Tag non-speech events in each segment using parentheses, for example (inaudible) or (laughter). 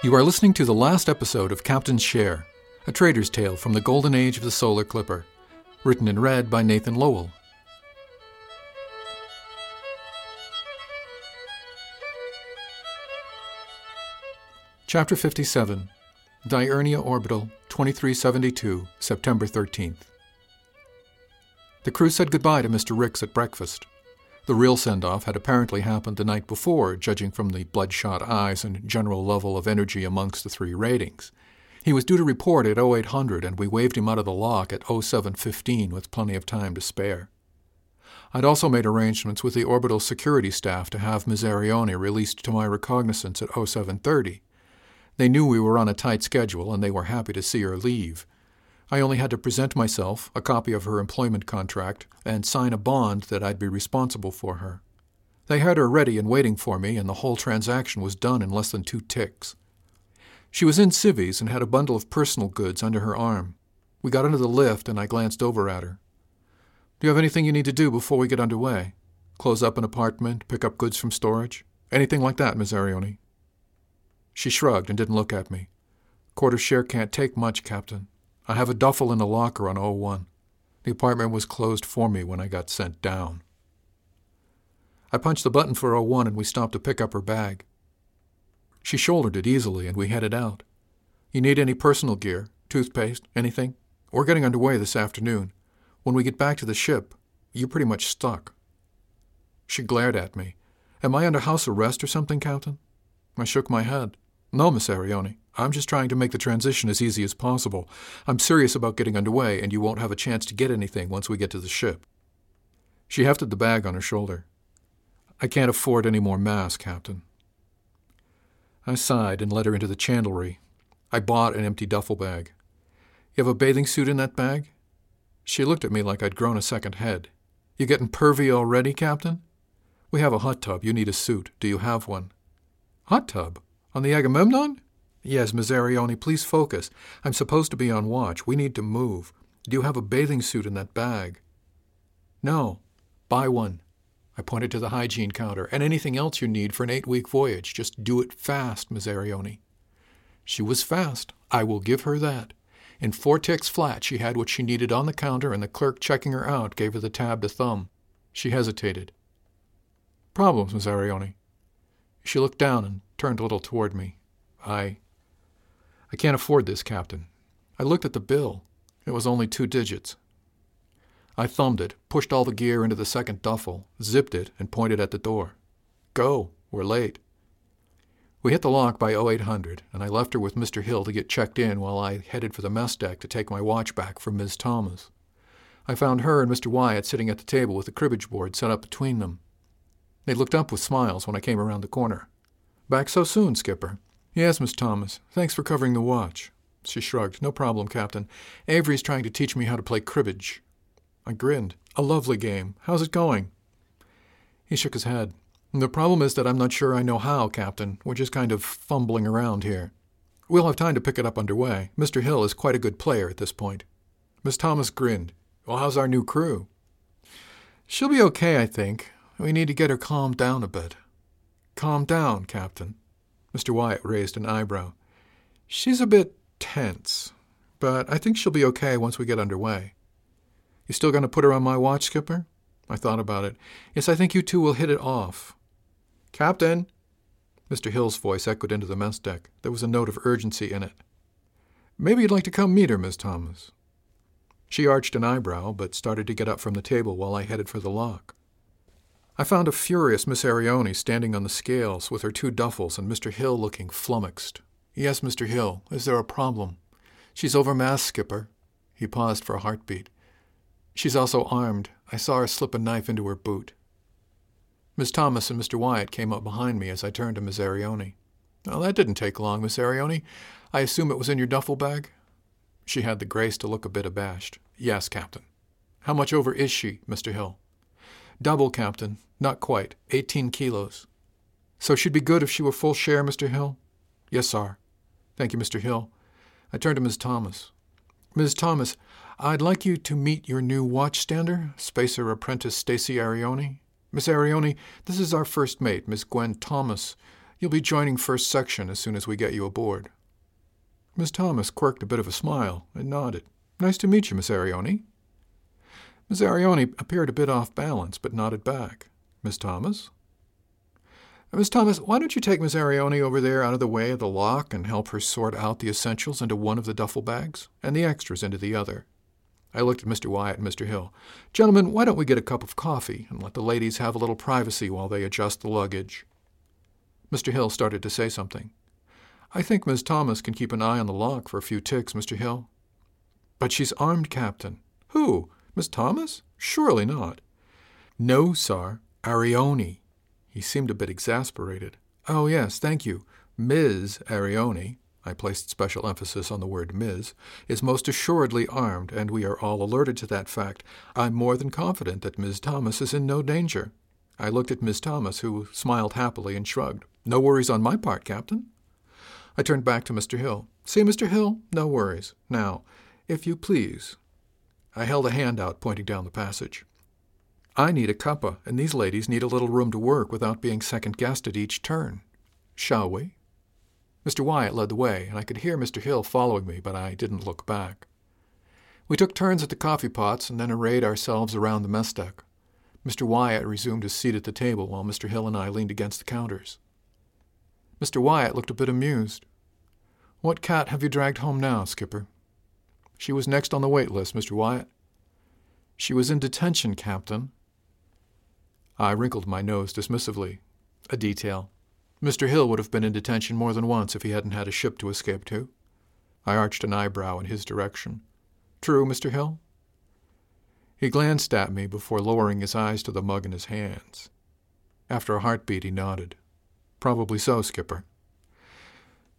You are listening to the last episode of Captain's Share, a trader's tale from the golden age of the solar clipper, written and read by Nathan Lowell. Chapter 57 Diurnia Orbital, 2372, September 13th. The crew said goodbye to Mr. Ricks at breakfast. The real send off had apparently happened the night before, judging from the bloodshot eyes and general level of energy amongst the three ratings. He was due to report at 0800, and we waved him out of the lock at 0715 with plenty of time to spare. I'd also made arrangements with the orbital security staff to have Ms. Arione released to my recognizance at 0730. They knew we were on a tight schedule, and they were happy to see her leave. I only had to present myself, a copy of her employment contract, and sign a bond that I'd be responsible for her. They had her ready and waiting for me, and the whole transaction was done in less than two ticks. She was in civvies and had a bundle of personal goods under her arm. We got into the lift, and I glanced over at her. Do you have anything you need to do before we get underway? Close up an apartment, pick up goods from storage? Anything like that, Miss Arione? She shrugged and didn't look at me. Quarter share can't take much, Captain. I have a duffel in a locker on 01. The apartment was closed for me when I got sent down. I punched the button for 01 and we stopped to pick up her bag. She shouldered it easily and we headed out. You need any personal gear, toothpaste, anything? We're getting underway this afternoon. When we get back to the ship, you're pretty much stuck. She glared at me. Am I under house arrest or something, Captain? I shook my head. No, Miss Arione. I'm just trying to make the transition as easy as possible. I'm serious about getting underway, and you won't have a chance to get anything once we get to the ship. She hefted the bag on her shoulder. I can't afford any more mass, Captain. I sighed and led her into the chandlery. I bought an empty duffel bag. You have a bathing suit in that bag? She looked at me like I'd grown a second head. You getting pervy already, Captain? We have a hot tub. You need a suit. Do you have one? Hot tub? On the Agamemnon? Yes, Miss please focus. I'm supposed to be on watch. We need to move. Do you have a bathing suit in that bag? No. Buy one. I pointed to the hygiene counter. And anything else you need for an eight week voyage. Just do it fast, Miss She was fast. I will give her that. In four ticks flat, she had what she needed on the counter, and the clerk checking her out gave her the tab to thumb. She hesitated. Problems, Miss She looked down and turned a little toward me. I I can't afford this, Captain. I looked at the bill. It was only two digits. I thumbed it, pushed all the gear into the second duffel, zipped it, and pointed at the door. Go. We're late. We hit the lock by 0800, and I left her with Mr. Hill to get checked in while I headed for the mess deck to take my watch back from Ms. Thomas. I found her and Mr. Wyatt sitting at the table with the cribbage board set up between them. They looked up with smiles when I came around the corner. Back so soon, Skipper. Yes, Miss Thomas. Thanks for covering the watch. She shrugged. No problem, Captain. Avery's trying to teach me how to play cribbage. I grinned. A lovely game. How's it going? He shook his head. The problem is that I'm not sure I know how, Captain. We're just kind of fumbling around here. We'll have time to pick it up underway. Mr. Hill is quite a good player at this point. Miss Thomas grinned. Well, how's our new crew? She'll be okay, I think. We need to get her calmed down a bit. Calm down, Captain. Mr. Wyatt raised an eyebrow. She's a bit tense, but I think she'll be okay once we get underway. You still going to put her on my watch, Skipper? I thought about it. Yes, I think you two will hit it off. Captain! Mr. Hill's voice echoed into the mess deck. There was a note of urgency in it. Maybe you'd like to come meet her, Miss Thomas. She arched an eyebrow, but started to get up from the table while I headed for the lock. I found a furious Miss Arione standing on the scales with her two duffels and Mr. Hill looking flummoxed. Yes, Mr. Hill, is there a problem? She's overmassed, Skipper. He paused for a heartbeat. She's also armed. I saw her slip a knife into her boot. Miss Thomas and Mr. Wyatt came up behind me as I turned to Miss Arione. Well, that didn't take long, Miss Arione. I assume it was in your duffel bag? She had the grace to look a bit abashed. Yes, Captain. How much over is she, Mr. Hill? Double, Captain. Not quite. Eighteen kilos. So she'd be good if she were full share, Mr. Hill? Yes, sir. Thank you, Mr. Hill. I turned to Ms. Thomas. Ms. Thomas, I'd like you to meet your new watchstander, spacer apprentice Stacy Arione. Miss Arione, this is our first mate, Miss Gwen Thomas. You'll be joining first section as soon as we get you aboard. Miss Thomas quirked a bit of a smile and nodded. Nice to meet you, Miss Arione. Miss Arione appeared a bit off balance, but nodded back. Miss Thomas? Miss Thomas, why don't you take Miss Arione over there out of the way of the lock and help her sort out the essentials into one of the duffel bags and the extras into the other? I looked at Mr. Wyatt and Mr. Hill. Gentlemen, why don't we get a cup of coffee and let the ladies have a little privacy while they adjust the luggage? Mr. Hill started to say something. I think Miss Thomas can keep an eye on the lock for a few ticks, Mr. Hill. But she's armed, Captain. Who? Miss Thomas? Surely not. No, sir. Arione. He seemed a bit exasperated. Oh, yes, thank you. Ms. Arione, I placed special emphasis on the word Ms., is most assuredly armed, and we are all alerted to that fact. I'm more than confident that Miss Thomas is in no danger. I looked at Miss Thomas, who smiled happily and shrugged. No worries on my part, Captain. I turned back to Mr. Hill. See, Mr. Hill, no worries. Now, if you please. I held a hand out, pointing down the passage. I need a cuppa, and these ladies need a little room to work without being second guessed at each turn. Shall we? Mr. Wyatt led the way, and I could hear Mr. Hill following me, but I didn't look back. We took turns at the coffee pots and then arrayed ourselves around the mess deck. Mr. Wyatt resumed his seat at the table while Mr. Hill and I leaned against the counters. Mr. Wyatt looked a bit amused. What cat have you dragged home now, Skipper? She was next on the wait list, Mr. Wyatt. She was in detention, Captain. I wrinkled my nose dismissively. A detail. Mr. Hill would have been in detention more than once if he hadn't had a ship to escape to. I arched an eyebrow in his direction. True, Mr. Hill? He glanced at me before lowering his eyes to the mug in his hands. After a heartbeat, he nodded. Probably so, Skipper.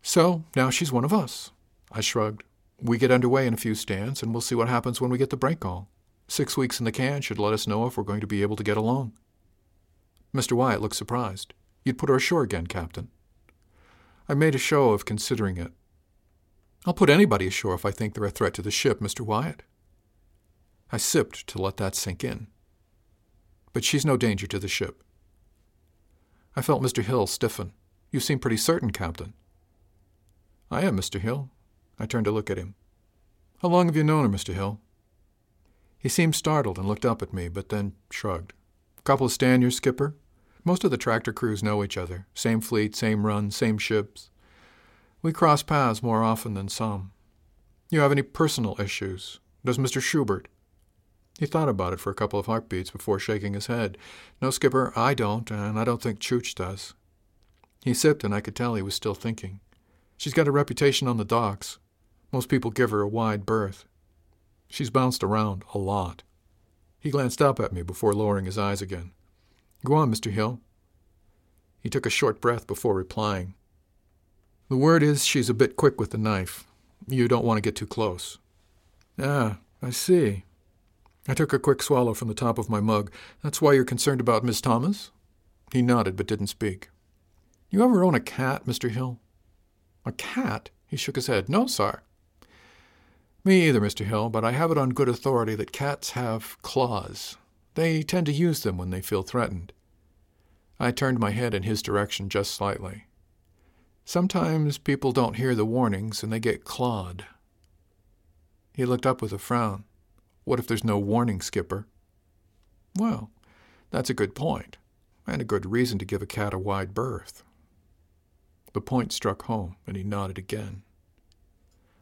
So, now she's one of us. I shrugged. We get underway in a few stands, and we'll see what happens when we get the break call. Six weeks in the can should let us know if we're going to be able to get along. Mr. Wyatt looked surprised. You'd put her ashore again, Captain. I made a show of considering it. I'll put anybody ashore if I think they're a threat to the ship, Mr. Wyatt. I sipped to let that sink in. But she's no danger to the ship. I felt Mr. Hill stiffen. You seem pretty certain, Captain. I am, Mr. Hill. I turned to look at him. How long have you known her, Mr. Hill? He seemed startled and looked up at me, but then shrugged. Couple of Stanyers, skipper? Most of the tractor crews know each other. Same fleet, same run, same ships. We cross paths more often than some. You have any personal issues? Does Mr. Schubert? He thought about it for a couple of heartbeats before shaking his head. No, Skipper, I don't, and I don't think Chooch does. He sipped, and I could tell he was still thinking. She's got a reputation on the docks. Most people give her a wide berth. She's bounced around a lot. He glanced up at me before lowering his eyes again. Go on, Mr. Hill. He took a short breath before replying. The word is she's a bit quick with the knife. You don't want to get too close. Ah, I see. I took a quick swallow from the top of my mug. That's why you're concerned about Miss Thomas? He nodded but didn't speak. You ever own a cat, Mr. Hill? A cat? He shook his head. No, sir. Me either, Mr. Hill, but I have it on good authority that cats have claws. They tend to use them when they feel threatened. I turned my head in his direction just slightly. Sometimes people don't hear the warnings and they get clawed. He looked up with a frown. What if there's no warning, Skipper? Well, that's a good point, and a good reason to give a cat a wide berth. The point struck home, and he nodded again.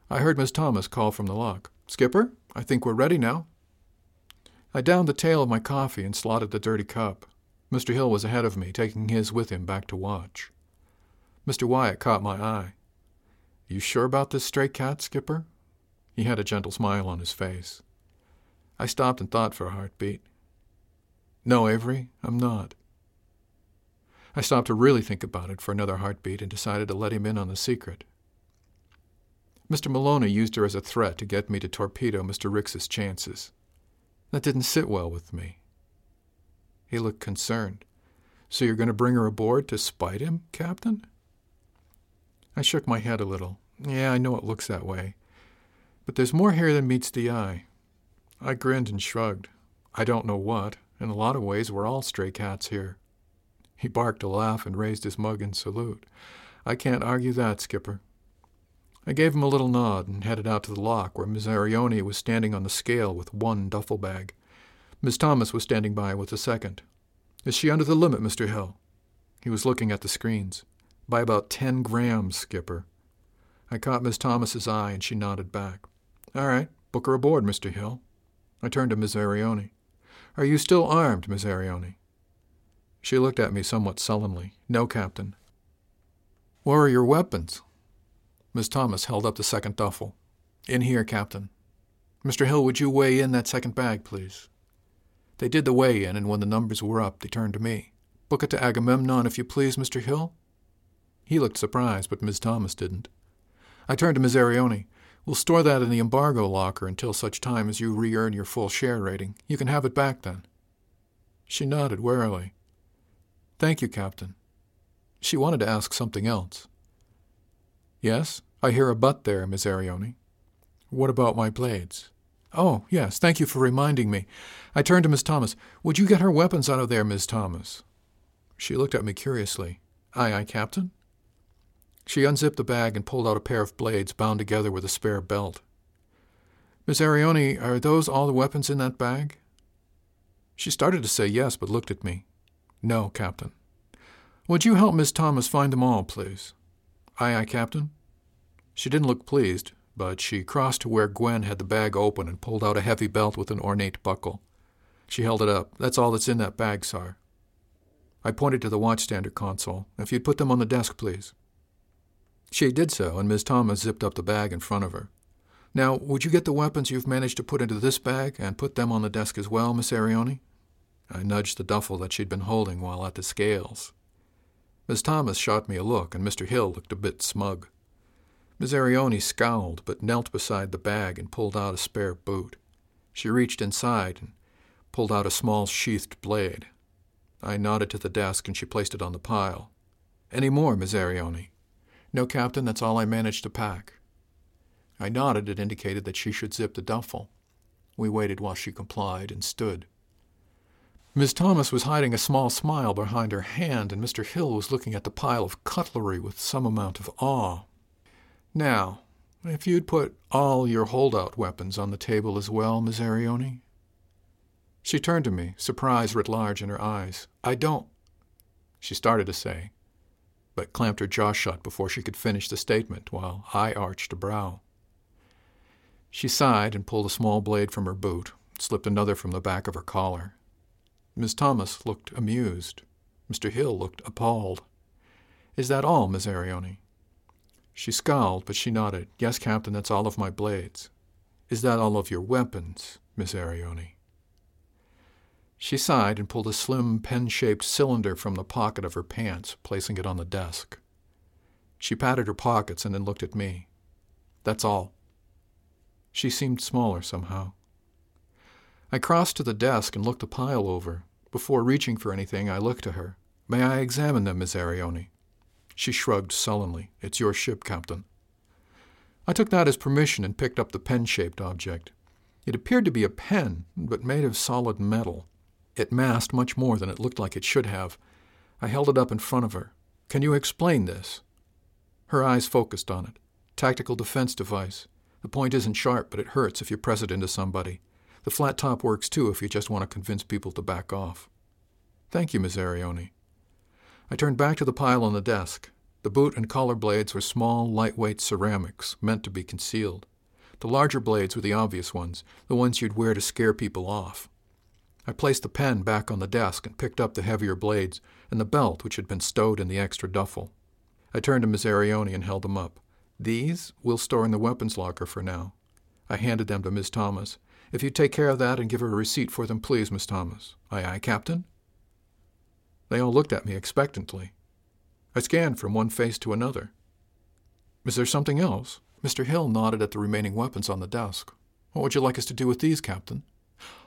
I heard Miss Thomas call from the lock. Skipper, I think we're ready now. I downed the tail of my coffee and slotted the dirty cup. Mr. Hill was ahead of me, taking his with him back to watch. Mr. Wyatt caught my eye. You sure about this stray cat, Skipper? He had a gentle smile on his face. I stopped and thought for a heartbeat. No, Avery, I'm not. I stopped to really think about it for another heartbeat and decided to let him in on the secret. Mr. Maloney used her as a threat to get me to torpedo Mr. Ricks's chances. That didn't sit well with me. He looked concerned. So you're going to bring her aboard to spite him, Captain? I shook my head a little. Yeah, I know it looks that way. But there's more here than meets the eye. I grinned and shrugged. I don't know what. In a lot of ways, we're all stray cats here. He barked a laugh and raised his mug in salute. I can't argue that, Skipper. I gave him a little nod and headed out to the lock where Miss Arione was standing on the scale with one duffel bag. Miss Thomas was standing by with the second. Is she under the limit, Mr. Hill? He was looking at the screens. By about ten grams, Skipper. I caught Miss Thomas's eye and she nodded back. All right, book her aboard, Mr. Hill. I turned to Miss Arione. Are you still armed, Miss Arione? She looked at me somewhat sullenly. No, Captain. Where are your weapons? Miss Thomas held up the second duffel. In here, Captain. Mr. Hill, would you weigh in that second bag, please? They did the weigh in, and when the numbers were up, they turned to me. Book it to Agamemnon, if you please, Mr. Hill. He looked surprised, but Miss Thomas didn't. I turned to Miss Arione. We'll store that in the embargo locker until such time as you re earn your full share rating. You can have it back then. She nodded warily. Thank you, Captain. She wanted to ask something else. Yes, I hear a but there, Miss Arione. What about my blades? Oh, yes, thank you for reminding me. I turned to Miss Thomas. Would you get her weapons out of there, Miss Thomas? She looked at me curiously. Aye, aye, Captain. She unzipped the bag and pulled out a pair of blades bound together with a spare belt. Miss Arione, are those all the weapons in that bag? She started to say yes, but looked at me. No, Captain. Would you help Miss Thomas find them all, please? Aye, aye, Captain. She didn't look pleased, but she crossed to where Gwen had the bag open and pulled out a heavy belt with an ornate buckle. She held it up. That's all that's in that bag, sir. I pointed to the watchstander console. If you'd put them on the desk, please. She did so, and Miss Thomas zipped up the bag in front of her. Now, would you get the weapons you've managed to put into this bag and put them on the desk as well, Miss Arione? I nudged the duffel that she'd been holding while at the scales. Miss Thomas shot me a look, and Mr. Hill looked a bit smug. Miss Arione scowled, but knelt beside the bag and pulled out a spare boot. She reached inside and pulled out a small sheathed blade. I nodded to the desk, and she placed it on the pile. Any more, Miss Arione? No, Captain, that's all I managed to pack. I nodded and indicated that she should zip the duffel. We waited while she complied and stood. Miss Thomas was hiding a small smile behind her hand, and Mr. Hill was looking at the pile of cutlery with some amount of awe. Now, if you'd put all your holdout weapons on the table as well, Miss Arione? She turned to me, surprise writ large in her eyes. I don't. She started to say, but clamped her jaw shut before she could finish the statement, while I arched a brow. She sighed and pulled a small blade from her boot, slipped another from the back of her collar. Miss Thomas looked amused. Mr. Hill looked appalled. Is that all, Miss Arione? She scowled, but she nodded. Yes, Captain, that's all of my blades. Is that all of your weapons, Miss Arione? She sighed and pulled a slim pen shaped cylinder from the pocket of her pants, placing it on the desk. She patted her pockets and then looked at me. That's all. She seemed smaller somehow. I crossed to the desk and looked the pile over. Before reaching for anything, I looked to her. May I examine them, Miss Arione? She shrugged sullenly. It's your ship, Captain. I took that as permission and picked up the pen shaped object. It appeared to be a pen, but made of solid metal. It masked much more than it looked like it should have. I held it up in front of her. Can you explain this? Her eyes focused on it. Tactical defense device. The point isn't sharp, but it hurts if you press it into somebody. The flat top works too if you just want to convince people to back off. Thank you, Miss Arione. I turned back to the pile on the desk. The boot and collar blades were small, lightweight ceramics, meant to be concealed. The larger blades were the obvious ones, the ones you'd wear to scare people off. I placed the pen back on the desk and picked up the heavier blades and the belt which had been stowed in the extra duffel. I turned to Miss Arione and held them up. These we'll store in the weapons locker for now. I handed them to Miss Thomas. If you'd take care of that and give her a receipt for them, please, Miss Thomas. Aye, aye, Captain? They all looked at me expectantly. I scanned from one face to another. Is there something else? Mr. Hill nodded at the remaining weapons on the desk. What would you like us to do with these, Captain?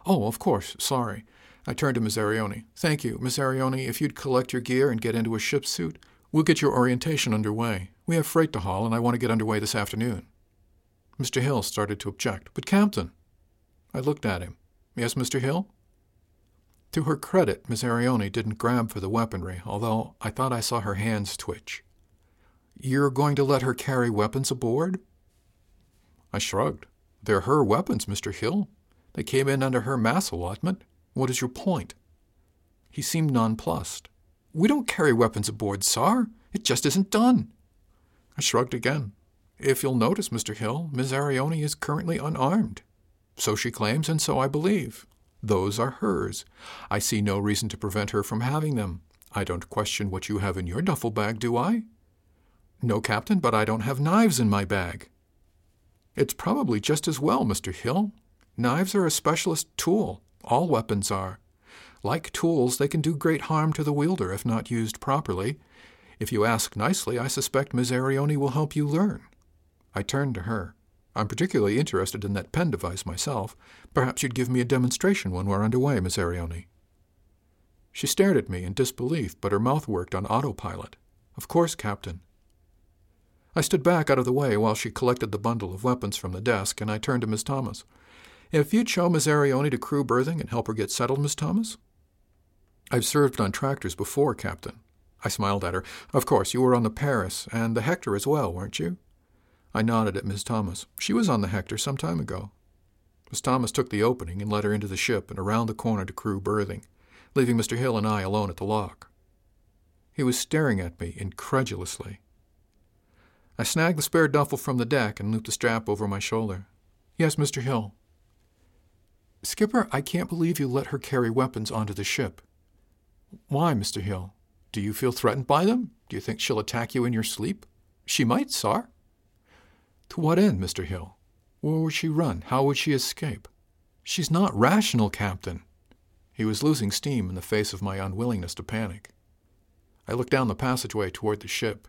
Oh, of course. Sorry. I turned to Miss Arione. Thank you, Miss Arione. If you'd collect your gear and get into a ship's suit, we'll get your orientation underway. We have freight to haul, and I want to get underway this afternoon. Mr. Hill started to object. But, Captain. I looked at him. Yes, Mr. Hill? To her credit, Miss Arione didn't grab for the weaponry, although I thought I saw her hands twitch. You're going to let her carry weapons aboard? I shrugged. They're her weapons, Mr. Hill. They came in under her mass allotment. What is your point? He seemed nonplussed. We don't carry weapons aboard, sir. It just isn't done. I shrugged again. If you'll notice, Mr. Hill, Miss Arione is currently unarmed. So she claims, and so I believe. Those are hers. I see no reason to prevent her from having them. I don't question what you have in your duffel bag, do I? No, Captain, but I don't have knives in my bag. It's probably just as well, Mr. Hill. Knives are a specialist tool. All weapons are. Like tools, they can do great harm to the wielder if not used properly. If you ask nicely, I suspect Miss Arione will help you learn. I turned to her. I'm particularly interested in that pen device myself. Perhaps you'd give me a demonstration when we're underway, Miss Arione. She stared at me in disbelief, but her mouth worked on autopilot. Of course, Captain. I stood back out of the way while she collected the bundle of weapons from the desk, and I turned to Miss Thomas. If you'd show Miss Arione to crew berthing and help her get settled, Miss Thomas? I've served on tractors before, Captain. I smiled at her. Of course, you were on the Paris and the Hector as well, weren't you? I nodded at Miss Thomas. She was on the Hector some time ago. Miss Thomas took the opening and led her into the ship and around the corner to crew berthing, leaving Mr. Hill and I alone at the lock. He was staring at me incredulously. I snagged the spare duffel from the deck and looped the strap over my shoulder. Yes, Mr. Hill. Skipper, I can't believe you let her carry weapons onto the ship. Why, Mr. Hill? Do you feel threatened by them? Do you think she'll attack you in your sleep? She might, sir. To what end, Mr. Hill? Where would she run? How would she escape? She's not rational, Captain. He was losing steam in the face of my unwillingness to panic. I looked down the passageway toward the ship.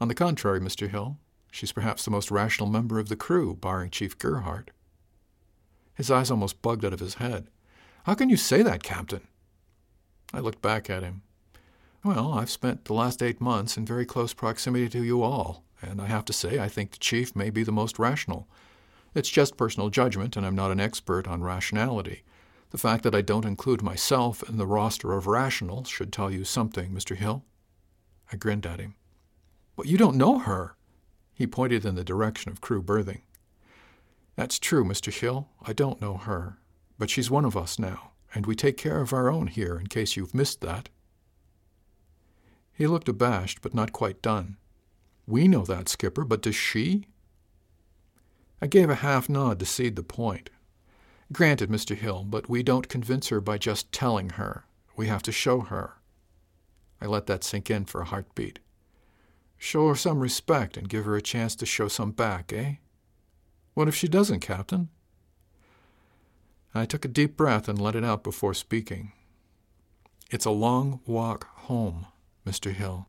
On the contrary, Mr. Hill, she's perhaps the most rational member of the crew, barring Chief Gerhardt. His eyes almost bugged out of his head. How can you say that, Captain? I looked back at him. Well, I've spent the last eight months in very close proximity to you all, and I have to say I think the chief may be the most rational. It's just personal judgment, and I'm not an expert on rationality. The fact that I don't include myself in the roster of rationals should tell you something, Mr. Hill. I grinned at him. But you don't know her. He pointed in the direction of crew berthing. That's true, Mr. Hill. I don't know her. But she's one of us now and we take care of our own here in case you've missed that. He looked abashed, but not quite done. We know that, Skipper, but does she? I gave a half nod to cede the point. Granted, Mr. Hill, but we don't convince her by just telling her. We have to show her. I let that sink in for a heartbeat. Show her some respect and give her a chance to show some back, eh? What if she doesn't, Captain? I took a deep breath and let it out before speaking. It's a long walk home, Mr. Hill.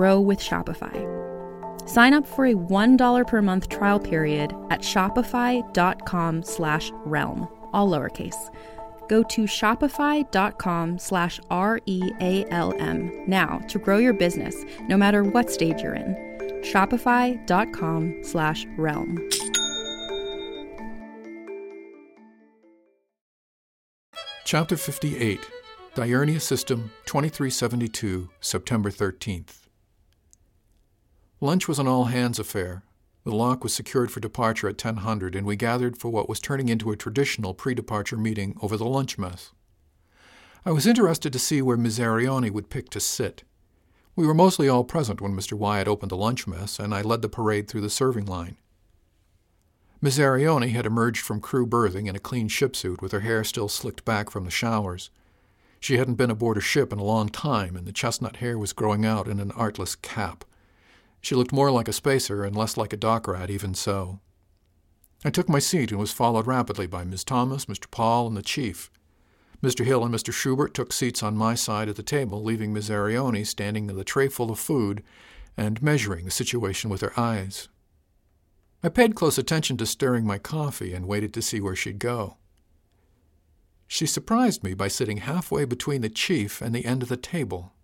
grow with Shopify. Sign up for a $1 per month trial period at shopify.com slash realm, all lowercase. Go to shopify.com slash R-E-A-L-M now to grow your business, no matter what stage you're in. shopify.com slash realm. Chapter 58 Diurnia System 2372, September 13th. Lunch was an all hands affair. The lock was secured for departure at 1000, and we gathered for what was turning into a traditional pre departure meeting over the lunch mess. I was interested to see where Arione would pick to sit. We were mostly all present when Mr. Wyatt opened the lunch mess, and I led the parade through the serving line. Arione had emerged from crew berthing in a clean ship suit with her hair still slicked back from the showers. She hadn't been aboard a ship in a long time, and the chestnut hair was growing out in an artless cap. She looked more like a spacer and less like a dock rat, even so. I took my seat and was followed rapidly by Miss Thomas, Mr. Paul, and the chief. Mr. Hill and Mr. Schubert took seats on my side of the table, leaving Miss Arione standing with a tray full of food and measuring the situation with her eyes. I paid close attention to stirring my coffee and waited to see where she'd go. She surprised me by sitting halfway between the chief and the end of the table.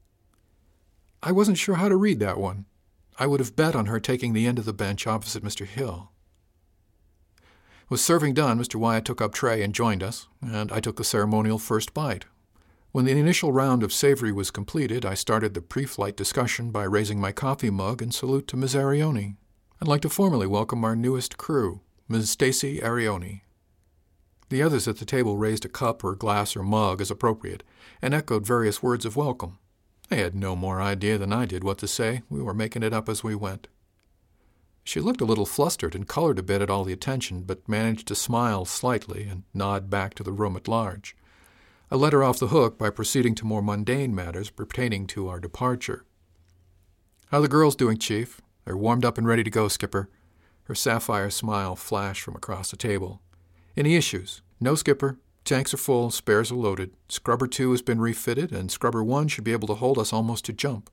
I wasn't sure how to read that one. I would have bet on her taking the end of the bench opposite Mr. Hill. With serving done, Mr. Wyatt took up tray and joined us, and I took the ceremonial first bite. When the initial round of savory was completed, I started the pre-flight discussion by raising my coffee mug in salute to Ms. Arione. I'd like to formally welcome our newest crew, Ms. Stacy Arione. The others at the table raised a cup or glass or mug as appropriate, and echoed various words of welcome. They had no more idea than I did what to say. We were making it up as we went. She looked a little flustered and colored a bit at all the attention, but managed to smile slightly and nod back to the room at large. I let her off the hook by proceeding to more mundane matters pertaining to our departure. How the girls doing, Chief? They're warmed up and ready to go, Skipper. Her sapphire smile flashed from across the table. Any issues? No, Skipper. Tanks are full, spares are loaded. Scrubber 2 has been refitted, and Scrubber 1 should be able to hold us almost to jump.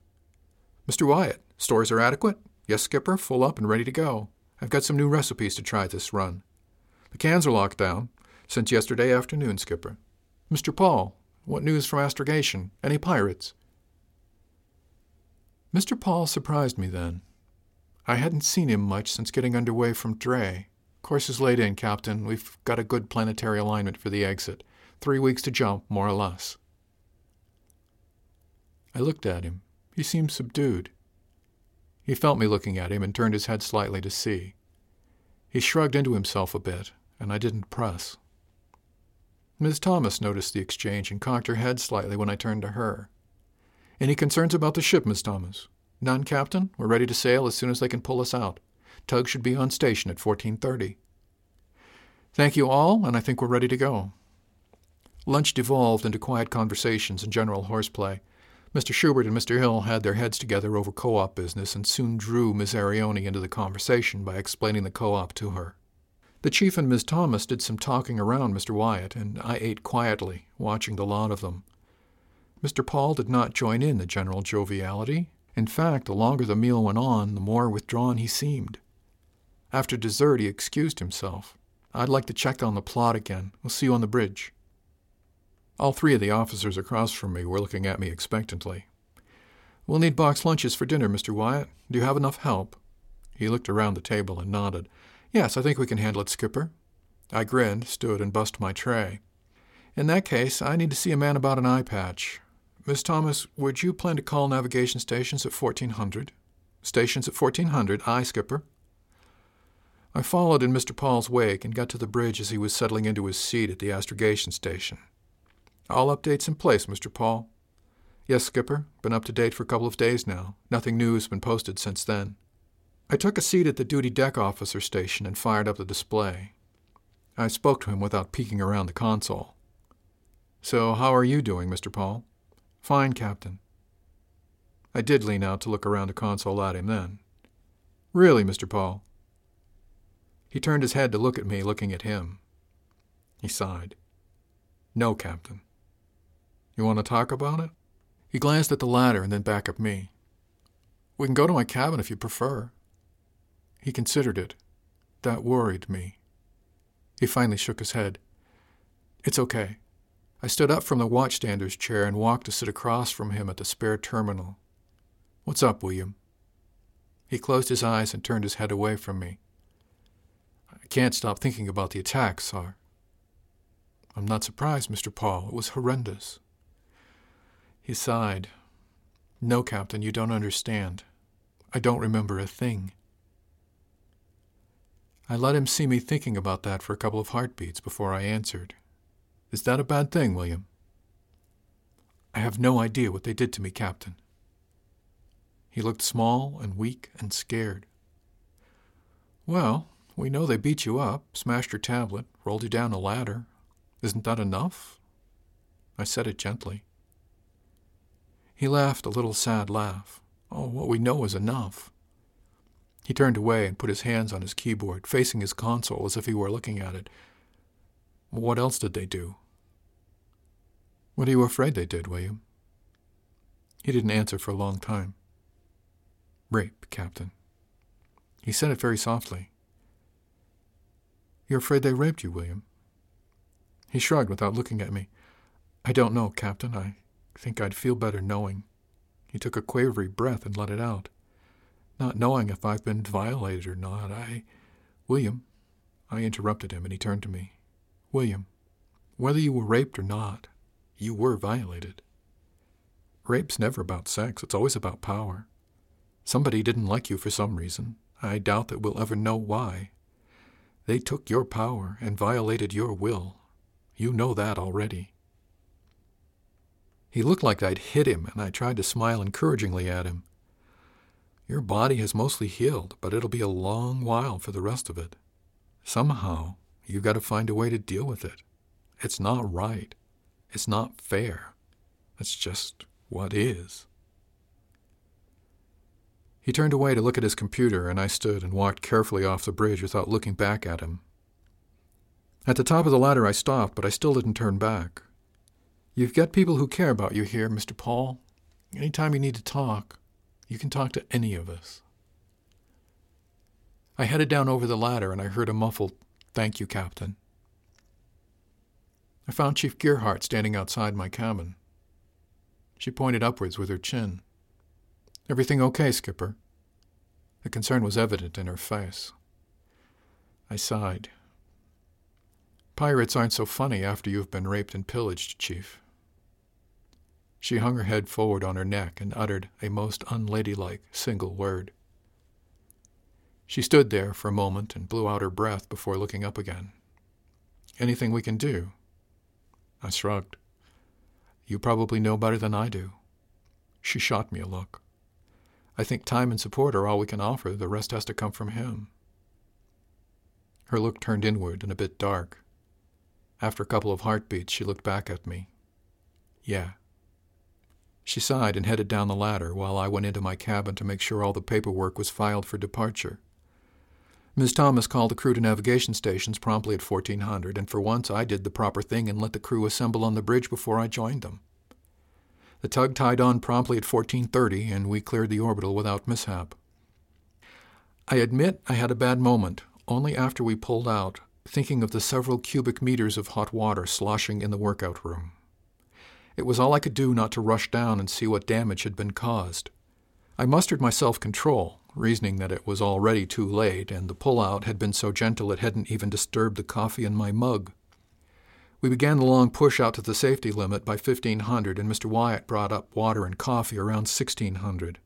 Mr. Wyatt, stores are adequate? Yes, Skipper, full up and ready to go. I've got some new recipes to try this run. The cans are locked down. Since yesterday afternoon, Skipper. Mr. Paul, what news from astrogation? Any pirates? Mr. Paul surprised me then. I hadn't seen him much since getting underway from Dre. Course is laid in, Captain. We've got a good planetary alignment for the exit. Three weeks to jump, more or less. I looked at him. He seemed subdued. He felt me looking at him and turned his head slightly to see. He shrugged into himself a bit, and I didn't press. Miss Thomas noticed the exchange and cocked her head slightly when I turned to her. Any concerns about the ship, Miss Thomas? None, Captain. We're ready to sail as soon as they can pull us out. Tug should be on station at 1430. Thank you all, and I think we're ready to go. Lunch devolved into quiet conversations and general horseplay. Mr. Schubert and Mr. Hill had their heads together over co-op business and soon drew Miss Arione into the conversation by explaining the co-op to her. The chief and Miss Thomas did some talking around Mr. Wyatt, and I ate quietly, watching the lot of them. Mr. Paul did not join in the general joviality. In fact, the longer the meal went on, the more withdrawn he seemed. After dessert, he excused himself. I'd like to check on the plot again. We'll see you on the bridge. All three of the officers across from me were looking at me expectantly. We'll need box lunches for dinner, Mr. Wyatt. Do you have enough help? He looked around the table and nodded. Yes, I think we can handle it, Skipper. I grinned, stood, and bussed my tray. In that case, I need to see a man about an eye patch. Miss Thomas, would you plan to call navigation stations at 1400? Stations at 1400, aye, Skipper. I followed in Mr. Paul's wake and got to the bridge as he was settling into his seat at the astrogation station. All updates in place, Mr. Paul. Yes, Skipper. Been up to date for a couple of days now. Nothing new has been posted since then. I took a seat at the duty deck officer station and fired up the display. I spoke to him without peeking around the console. So, how are you doing, Mr. Paul? Fine, Captain. I did lean out to look around the console at him then. Really, Mr. Paul? He turned his head to look at me, looking at him. He sighed. No, Captain. You want to talk about it? He glanced at the ladder and then back at me. We can go to my cabin if you prefer. He considered it. That worried me. He finally shook his head. It's okay. I stood up from the watchstander's chair and walked to sit across from him at the spare terminal. What's up, William? He closed his eyes and turned his head away from me. Can't stop thinking about the attack, sir. I'm not surprised, Mr. Paul. It was horrendous. He sighed. No, Captain, you don't understand. I don't remember a thing. I let him see me thinking about that for a couple of heartbeats before I answered. Is that a bad thing, William? I have no idea what they did to me, Captain. He looked small and weak and scared. Well, we know they beat you up, smashed your tablet, rolled you down a ladder. Isn't that enough? I said it gently. He laughed a little sad laugh. Oh, what we know is enough. He turned away and put his hands on his keyboard, facing his console as if he were looking at it. What else did they do? What are you afraid they did, William? He didn't answer for a long time. Rape, Captain. He said it very softly. You're afraid they raped you, William? He shrugged without looking at me. I don't know, Captain. I think I'd feel better knowing. He took a quavery breath and let it out. Not knowing if I've been violated or not, I. William. I interrupted him, and he turned to me. William, whether you were raped or not, you were violated. Rape's never about sex, it's always about power. Somebody didn't like you for some reason. I doubt that we'll ever know why. They took your power and violated your will. You know that already. He looked like I'd hit him, and I tried to smile encouragingly at him. Your body has mostly healed, but it'll be a long while for the rest of it. Somehow, you've got to find a way to deal with it. It's not right. It's not fair. It's just what is. He turned away to look at his computer, and I stood and walked carefully off the bridge without looking back at him. At the top of the ladder, I stopped, but I still didn't turn back. You've got people who care about you here, Mr. Paul. Any time you need to talk, you can talk to any of us. I headed down over the ladder and I heard a muffled, Thank you, Captain. I found Chief Gerhardt standing outside my cabin. She pointed upwards with her chin. Everything okay, Skipper? The concern was evident in her face. I sighed. Pirates aren't so funny after you've been raped and pillaged, Chief. She hung her head forward on her neck and uttered a most unladylike single word. She stood there for a moment and blew out her breath before looking up again. Anything we can do? I shrugged. You probably know better than I do. She shot me a look. I think time and support are all we can offer. The rest has to come from him. Her look turned inward and a bit dark. After a couple of heartbeats, she looked back at me. Yeah. She sighed and headed down the ladder while I went into my cabin to make sure all the paperwork was filed for departure. Miss Thomas called the crew to navigation stations promptly at 1400, and for once I did the proper thing and let the crew assemble on the bridge before I joined them. The tug tied on promptly at 1430, and we cleared the orbital without mishap. I admit I had a bad moment, only after we pulled out, thinking of the several cubic meters of hot water sloshing in the workout room. It was all I could do not to rush down and see what damage had been caused. I mustered my self control, reasoning that it was already too late, and the pull-out had been so gentle it hadn't even disturbed the coffee in my mug. We began the long push out to the safety limit by 1500, and Mr. Wyatt brought up water and coffee around 1600.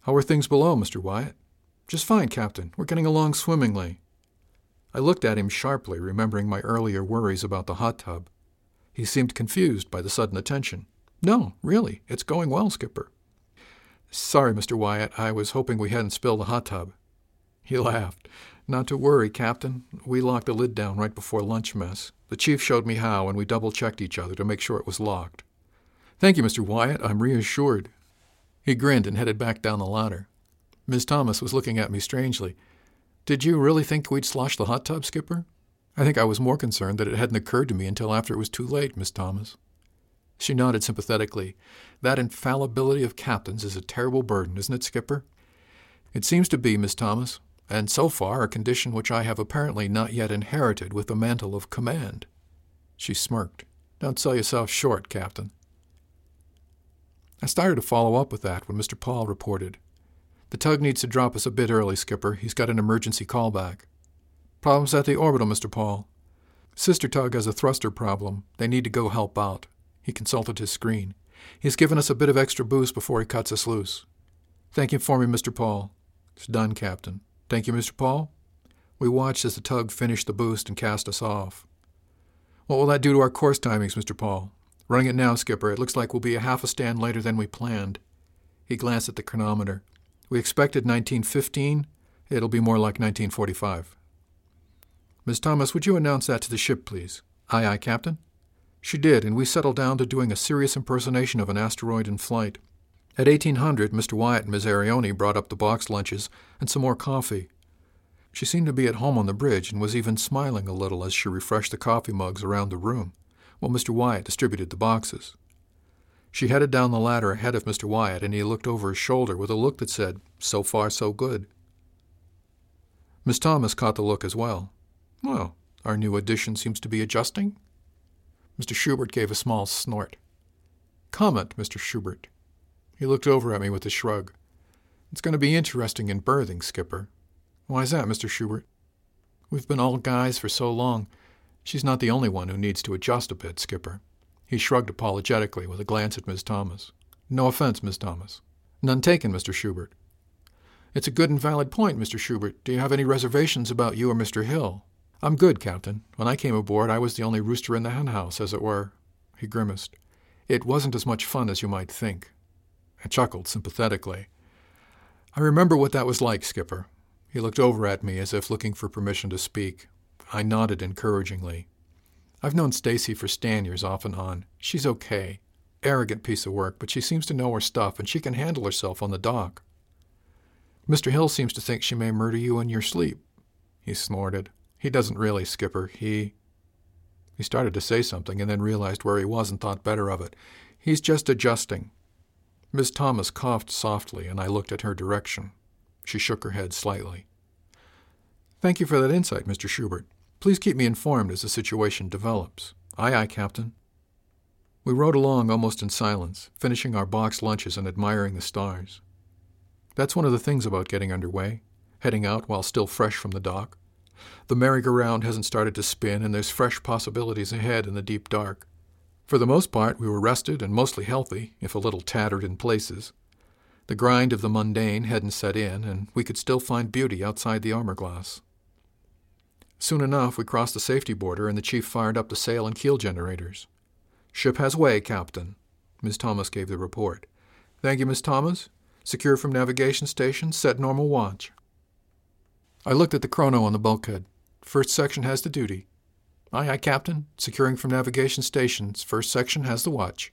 How are things below, Mr. Wyatt? Just fine, Captain. We're getting along swimmingly. I looked at him sharply, remembering my earlier worries about the hot tub. He seemed confused by the sudden attention. No, really, it's going well, Skipper. Sorry, Mr. Wyatt, I was hoping we hadn't spilled the hot tub. He laughed. Not to worry, Captain. We locked the lid down right before lunch mess. The chief showed me how, and we double checked each other to make sure it was locked. Thank you, Mr. Wyatt. I'm reassured. He grinned and headed back down the ladder. Miss Thomas was looking at me strangely. Did you really think we'd slosh the hot tub, Skipper? I think I was more concerned that it hadn't occurred to me until after it was too late, Miss Thomas. She nodded sympathetically. That infallibility of captains is a terrible burden, isn't it, Skipper? It seems to be, Miss Thomas and so far a condition which I have apparently not yet inherited with the mantle of command. She smirked. Don't sell yourself short, Captain. I started to follow up with that when Mr. Paul reported. The tug needs to drop us a bit early, Skipper. He's got an emergency callback. Problems at the orbital, Mr. Paul. Sister tug has a thruster problem. They need to go help out. He consulted his screen. He's given us a bit of extra boost before he cuts us loose. Thank you for me, Mr. Paul. It's done, Captain. Thank you, Mr. Paul. We watched as the tug finished the boost and cast us off. What will that do to our course timings, Mr. Paul? Running it now, Skipper. It looks like we'll be a half a stand later than we planned. He glanced at the chronometer. We expected 1915. It'll be more like 1945. Miss Thomas, would you announce that to the ship, please? Aye, aye, Captain. She did, and we settled down to doing a serious impersonation of an asteroid in flight. At 1800, Mr. Wyatt and Miss Arione brought up the box lunches and some more coffee. She seemed to be at home on the bridge and was even smiling a little as she refreshed the coffee mugs around the room, while Mr. Wyatt distributed the boxes. She headed down the ladder ahead of Mr. Wyatt, and he looked over his shoulder with a look that said, So far, so good. Miss Thomas caught the look as well. Well, our new addition seems to be adjusting. Mr. Schubert gave a small snort. Comment, Mr. Schubert. He looked over at me with a shrug. It's going to be interesting in berthing, Skipper. Why's that, Mr. Schubert? We've been all guys for so long. She's not the only one who needs to adjust a bit, Skipper. He shrugged apologetically with a glance at Miss Thomas. No offense, Miss Thomas. None taken, Mr. Schubert. It's a good and valid point, Mr. Schubert. Do you have any reservations about you or Mr. Hill? I'm good, Captain. When I came aboard, I was the only rooster in the henhouse, as it were. He grimaced. It wasn't as much fun as you might think. I chuckled sympathetically. I remember what that was like, Skipper. He looked over at me as if looking for permission to speak. I nodded encouragingly. I've known Stacy for stan years off and on. She's okay. Arrogant piece of work, but she seems to know her stuff and she can handle herself on the dock. Mr. Hill seems to think she may murder you in your sleep. He snorted. He doesn't really, Skipper. He. He started to say something and then realized where he was and thought better of it. He's just adjusting. Miss Thomas coughed softly, and I looked at her direction. She shook her head slightly. Thank you for that insight, Mr. Schubert. Please keep me informed as the situation develops. Aye, aye, Captain. We rode along almost in silence, finishing our box lunches and admiring the stars. That's one of the things about getting underway, heading out while still fresh from the dock. The merry-go-round hasn't started to spin, and there's fresh possibilities ahead in the deep dark. For the most part, we were rested and mostly healthy, if a little tattered in places. The grind of the mundane hadn't set in, and we could still find beauty outside the armor glass. Soon enough, we crossed the safety border, and the chief fired up the sail and keel generators. Ship has way, Captain. Miss Thomas gave the report. Thank you, Miss Thomas. Secure from navigation station, set normal watch. I looked at the chrono on the bulkhead. First section has the duty. Aye, aye, Captain. Securing from navigation stations. First section has the watch.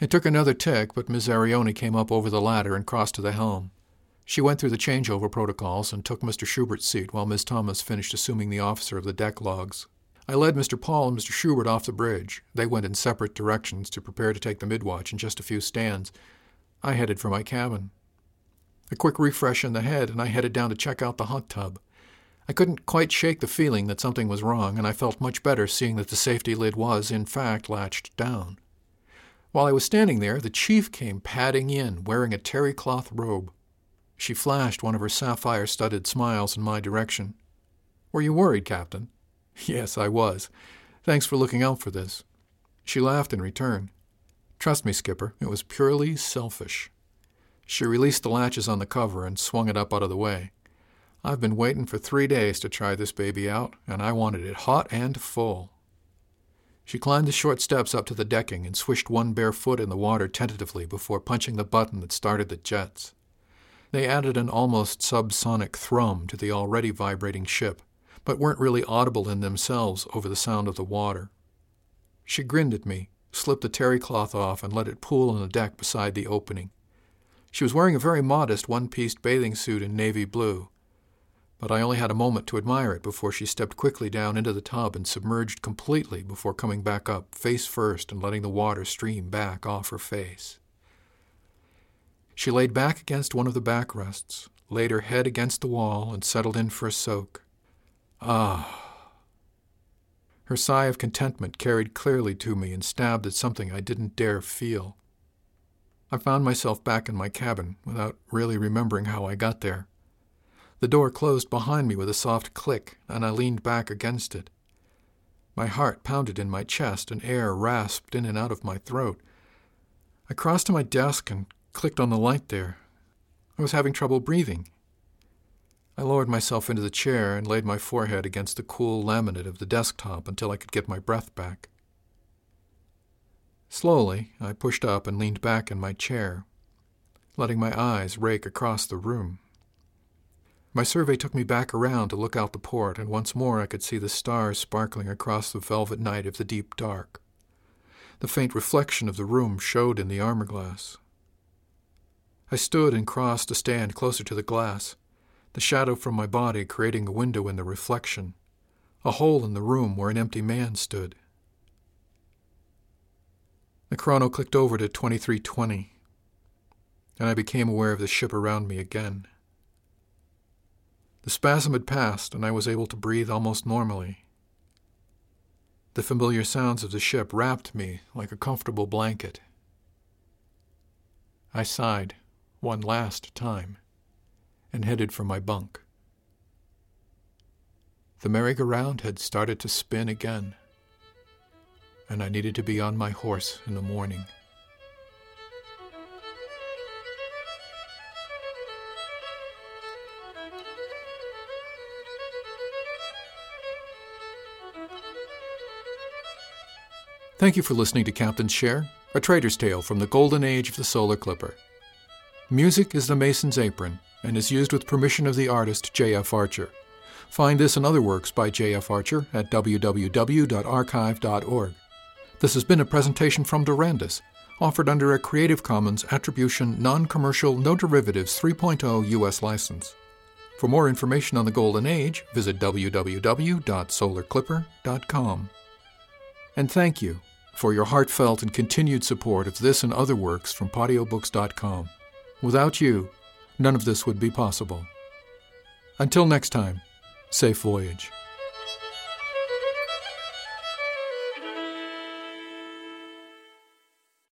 It took another tick, but Miss Arione came up over the ladder and crossed to the helm. She went through the changeover protocols and took Mr. Schubert's seat while Miss Thomas finished assuming the officer of the deck logs. I led Mr. Paul and Mr. Schubert off the bridge. They went in separate directions to prepare to take the midwatch in just a few stands. I headed for my cabin. A quick refresh in the head, and I headed down to check out the hot tub. I couldn't quite shake the feeling that something was wrong, and I felt much better seeing that the safety lid was, in fact, latched down. While I was standing there, the chief came padding in, wearing a terry cloth robe. She flashed one of her sapphire studded smiles in my direction. Were you worried, Captain? (laughs) Yes, I was. Thanks for looking out for this. She laughed in return. Trust me, Skipper, it was purely selfish. She released the latches on the cover and swung it up out of the way. I've been waiting for three days to try this baby out, and I wanted it hot and full. She climbed the short steps up to the decking and swished one bare foot in the water tentatively before punching the button that started the jets. They added an almost subsonic thrum to the already vibrating ship, but weren't really audible in themselves over the sound of the water. She grinned at me, slipped the terry cloth off, and let it pool on the deck beside the opening. She was wearing a very modest one piece bathing suit in navy blue, but I only had a moment to admire it before she stepped quickly down into the tub and submerged completely before coming back up, face first, and letting the water stream back off her face. She laid back against one of the backrests, laid her head against the wall, and settled in for a soak. Ah! Her sigh of contentment carried clearly to me and stabbed at something I didn't dare feel. I found myself back in my cabin without really remembering how I got there. The door closed behind me with a soft click, and I leaned back against it. My heart pounded in my chest, and air rasped in and out of my throat. I crossed to my desk and clicked on the light there. I was having trouble breathing. I lowered myself into the chair and laid my forehead against the cool laminate of the desktop until I could get my breath back. Slowly, I pushed up and leaned back in my chair, letting my eyes rake across the room. My survey took me back around to look out the port, and once more I could see the stars sparkling across the velvet night of the deep dark. The faint reflection of the room showed in the armor glass. I stood and crossed to stand closer to the glass, the shadow from my body creating a window in the reflection, a hole in the room where an empty man stood. The chrono clicked over to 2320, and I became aware of the ship around me again. The spasm had passed, and I was able to breathe almost normally. The familiar sounds of the ship wrapped me like a comfortable blanket. I sighed one last time and headed for my bunk. The merry-go-round had started to spin again, and I needed to be on my horse in the morning. Thank you for listening to Captain's Share, a trader's tale from the golden age of the solar clipper. Music is the Mason's Apron and is used with permission of the artist J.F. Archer. Find this and other works by J.F. Archer at www.archive.org. This has been a presentation from Durandus, offered under a Creative Commons Attribution Non Commercial No Derivatives 3.0 U.S. license. For more information on the Golden Age, visit www.solarclipper.com. And thank you for your heartfelt and continued support of this and other works from PodioBooks.com. Without you, none of this would be possible. Until next time, safe voyage.